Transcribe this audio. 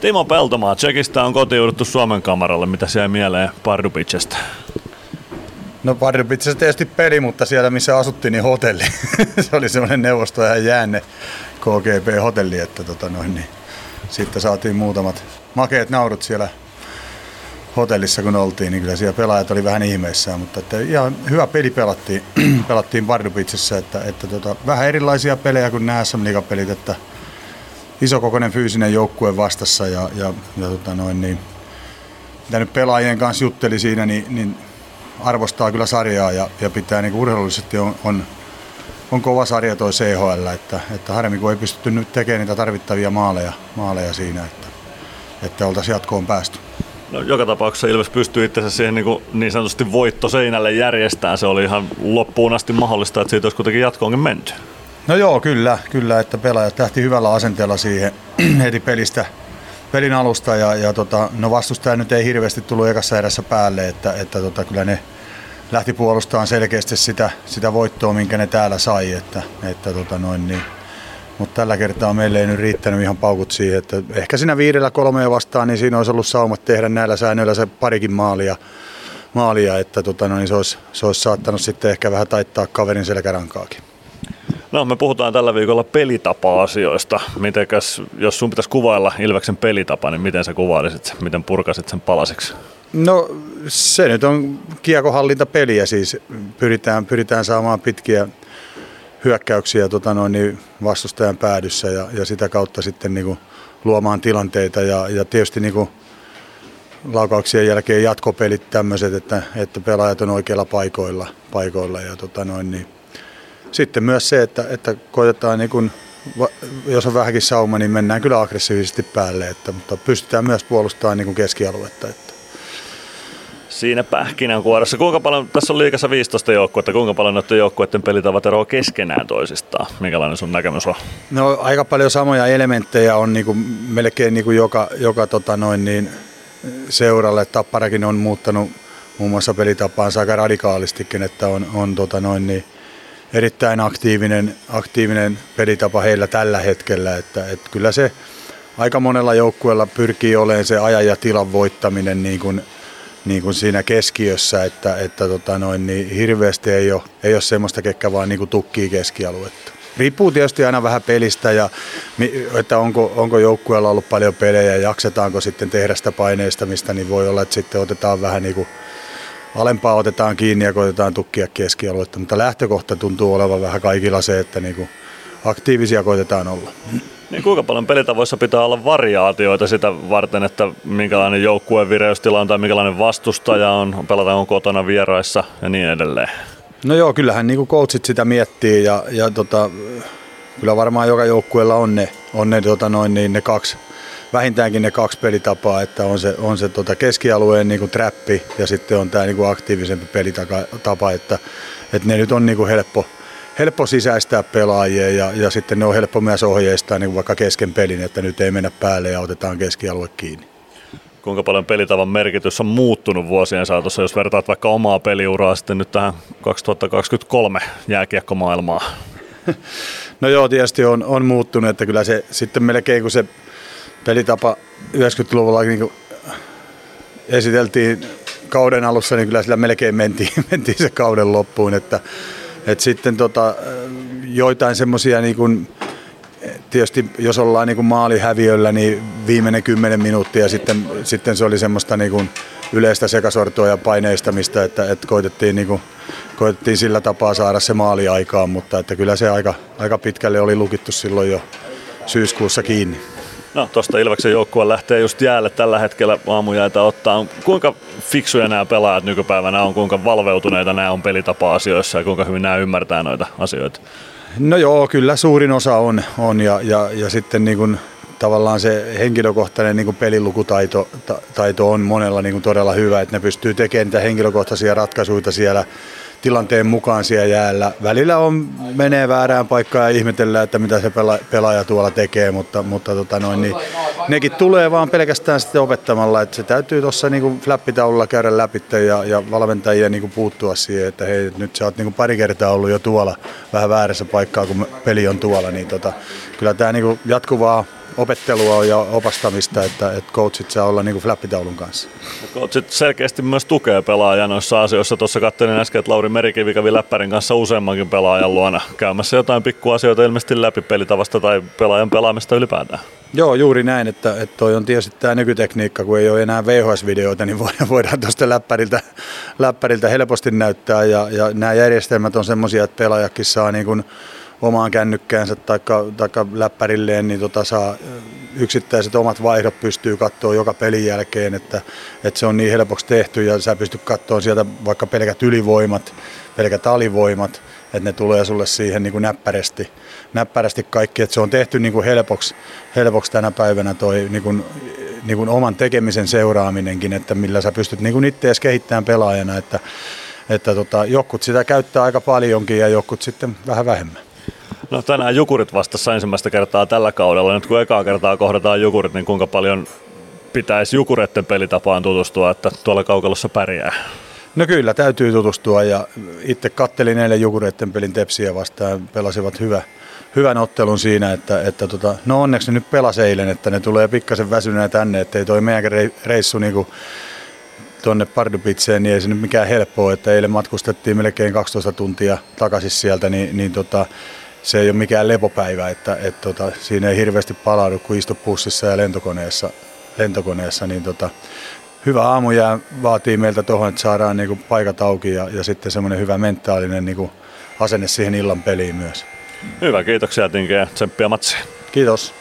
Timo Peltomaa, Tsekistä on kotiuduttu Suomen kamaralle. Mitä siellä mieleen Pardubicesta? No Pardubicessa tietysti peli, mutta siellä missä asuttiin, niin hotelli. se oli semmoinen neuvosto ja jäänne KGP-hotelli, että tota noin, niin sitten saatiin muutamat makeet naurut siellä hotellissa kun oltiin, niin kyllä siellä pelaajat oli vähän ihmeissään, mutta että ihan hyvä peli pelattiin, pelattiin Pardubicessa, että, että tota, vähän erilaisia pelejä kuin nämä sm pelit että isokokoinen fyysinen joukkue vastassa ja, ja, ja tota noin, niin, mitä nyt pelaajien kanssa jutteli siinä, niin, niin arvostaa kyllä sarjaa ja, ja pitää niin urheilullisesti on, on, on kova sarja toi CHL, että, että harmi kun ei pystytty nyt tekemään niitä tarvittavia maaleja, maaleja siinä, että, että oltaisiin jatkoon päästy. No, joka tapauksessa Ilves pystyy itse siihen niin, kuin niin sanotusti voittoseinälle järjestämään. Se oli ihan loppuun asti mahdollista, että siitä olisi kuitenkin jatkoonkin menty. No joo, kyllä, kyllä että pelaajat lähti hyvällä asenteella siihen heti pelistä, pelin alusta ja, ja tota, no vastustaja nyt ei hirveästi tullut ekassa erässä päälle, että, että tota, kyllä ne lähti puolustamaan selkeästi sitä, sitä voittoa, minkä ne täällä sai, että, että tota noin, niin, mutta tällä kertaa meille ei nyt riittänyt ihan paukut siihen, että ehkä siinä viidellä kolmea vastaan, niin siinä olisi ollut saumat tehdä näillä säännöillä se parikin maalia, maalia että tota, no, niin se, olisi, se olisi saattanut sitten ehkä vähän taittaa kaverin selkärankaakin. No me puhutaan tällä viikolla pelitapa-asioista. Mitenkäs, jos sun pitäisi kuvailla Ilveksen pelitapa, niin miten sä kuvailisit sen? Miten purkasit sen palasiksi? No se nyt on kiekohallintapeliä siis. Pyritään, pyritään saamaan pitkiä hyökkäyksiä tota noin, niin vastustajan päädyssä ja, ja sitä kautta sitten niin kuin luomaan tilanteita ja, ja tietysti niin kuin laukauksien jälkeen jatkopelit tämmöiset, että, että pelaajat on oikeilla paikoilla, paikoilla ja tota noin, niin sitten myös se, että, että koitetaan niin kuin, jos on vähänkin sauma, niin mennään kyllä aggressiivisesti päälle, että, mutta pystytään myös puolustamaan niin keskialuetta. Että. Siinä pähkinänkuoressa. Kuinka paljon, tässä on liikassa 15 joukkuetta, kuinka paljon noiden joukkueiden pelitavat eroavat keskenään toisistaan? Minkälainen sun näkemys on? No aika paljon samoja elementtejä on niin kuin, melkein niin kuin joka, joka tota noin, niin, seuralle. Tapparakin on muuttanut muun muassa pelitapaansa aika radikaalistikin, että on, on tota noin, niin, erittäin aktiivinen, aktiivinen pelitapa heillä tällä hetkellä. Että, että kyllä se aika monella joukkueella pyrkii olemaan se ajan ja tilan voittaminen niin kuin, niin kuin siinä keskiössä, että, että tota noin, niin hirveästi ei ole, ei ole semmoista, ketkä vaan niin kuin tukkii keskialuetta. Riippuu tietysti aina vähän pelistä ja että onko, onko joukkueella ollut paljon pelejä ja jaksetaanko sitten tehdä sitä paineistamista, niin voi olla, että sitten otetaan vähän niin kuin alempaa otetaan kiinni ja koitetaan tukkia keskialuetta, mutta lähtökohta tuntuu olevan vähän kaikilla se, että niin kuin aktiivisia koitetaan olla. Niin kuinka paljon pelitavoissa pitää olla variaatioita sitä varten, että minkälainen joukkueen vireystila on tai minkälainen vastustaja on, pelataan kotona vieraissa ja niin edelleen? No joo, kyllähän niin coachit sitä miettii ja, ja tota, kyllä varmaan joka joukkueella on ne, on ne, tota noin, niin ne kaksi, vähintäänkin ne kaksi pelitapaa, että on se, on se tota keskialueen niin kuin trappi ja sitten on tämä niin kuin aktiivisempi pelitapa, että, että ne nyt on niin kuin helppo, helppo sisäistää pelaajia ja, ja sitten ne on helppo myös ohjeistaa niin vaikka kesken pelin, että nyt ei mennä päälle ja otetaan keskialue kiinni. Kuinka paljon pelitavan merkitys on muuttunut vuosien saatossa, jos vertaat vaikka omaa peliuraa sitten nyt tähän 2023 jääkiekkomaailmaan? No joo, tietysti on, on muuttunut, että kyllä se sitten melkein kun se pelitapa 90-luvulla niin esiteltiin kauden alussa, niin kyllä sillä melkein mentiin, mentiin se kauden loppuun, että, että sitten tota, joitain semmoisia niin tietysti jos ollaan niin kuin maalihäviöllä, niin viimeinen kymmenen minuuttia sitten, sitten se oli semmoista niin kuin yleistä sekasortoa ja paineistamista, että, että koitettiin, niin kuin, koitettiin sillä tapaa saada se maali aikaan, mutta että kyllä se aika, aika pitkälle oli lukittu silloin jo syyskuussa kiinni. No tuosta Ilveksen joukkue lähtee just jäälle tällä hetkellä aamujäitä ottaa. Kuinka fiksuja nämä pelaajat nykypäivänä on, kuinka valveutuneita nämä on pelitapa-asioissa ja kuinka hyvin nämä ymmärtää noita asioita? No joo, kyllä suurin osa on, on ja, ja, ja sitten niin kuin tavallaan se henkilökohtainen niin pelilukutaito ta, taito on monella niin todella hyvä, että ne pystyy tekemään niitä henkilökohtaisia ratkaisuja siellä tilanteen mukaan siellä jäällä. Välillä on, menee väärään paikkaan ja ihmetellään, että mitä se pela, pelaaja tuolla tekee, mutta, mutta tota noin, niin, nekin tulee vaan pelkästään sitten opettamalla, että se täytyy tuossa niin flappitaululla käydä läpi ja, ja valmentajia kuin puuttua siihen, että hei, nyt sä oot kuin pari kertaa ollut jo tuolla vähän väärässä paikkaa, kun peli on tuolla, niin tota, kyllä tämä niin jatkuvaa opettelua ja opastamista, että, että coachit saa olla niin kuin flappitaulun kanssa. Coachit selkeästi myös tukee pelaajia noissa asioissa. Tuossa katselin äsken, että Lauri Merikivi kävi läppärin kanssa useammankin pelaajan luona käymässä jotain pikkuasioita ilmeisesti läpi pelitavasta tai pelaajan pelaamista ylipäätään. Joo, juuri näin, että, että toi on tietysti tämä nykytekniikka, kun ei ole enää VHS-videoita, niin voidaan, voidaan tuosta läppäriltä, läppäriltä helposti näyttää ja, ja nämä järjestelmät on semmoisia, että pelaajakin saa niin kuin omaan kännykkäänsä tai läppärilleen, niin tota saa yksittäiset omat vaihdot pystyy katsoa joka pelin jälkeen, että, että se on niin helpoksi tehty ja sä pystyt katsoa sieltä vaikka pelkät ylivoimat, pelkät alivoimat, että ne tulee sulle siihen niin kuin näppärästi, näppärästi kaikki, että se on tehty niin kuin helpoksi, helpoksi tänä päivänä toi niin kuin, niin kuin oman tekemisen seuraaminenkin, että millä sä pystyt niin kuin itseäsi kehittämään pelaajana, että, että tota, jokut sitä käyttää aika paljonkin ja jokut sitten vähän vähemmän. No tänään Jukurit vastassa ensimmäistä kertaa tällä kaudella. Nyt kun ekaa kertaa kohdataan Jukurit, niin kuinka paljon pitäisi Jukuretten pelitapaan tutustua, että tuolla kaukalossa pärjää? No kyllä, täytyy tutustua ja itse kattelin eilen Jukureitten pelin Tepsiä vastaan. Pelasivat hyvä, hyvän ottelun siinä, että, että tota, no onneksi ne nyt pelasi eilen, että ne tulee pikkasen väsyneenä tänne, ettei toi meidän reissu niinku tuonne Pardupitseen, niin ei se nyt mikään helppoa, että eilen matkustettiin melkein 12 tuntia takaisin sieltä, niin, niin tota, se ei ole mikään lepopäivä, että, että tota, siinä ei hirveästi palaudu, kun istu pussissa ja lentokoneessa, lentokoneessa niin tota, hyvä aamu jää vaatii meiltä tuohon, että saadaan niinku paikat auki ja, ja sitten semmoinen hyvä mentaalinen niinku asenne siihen illan peliin myös. Hyvä, kiitoksia Tinke ja tsemppiä matsiin. Kiitos.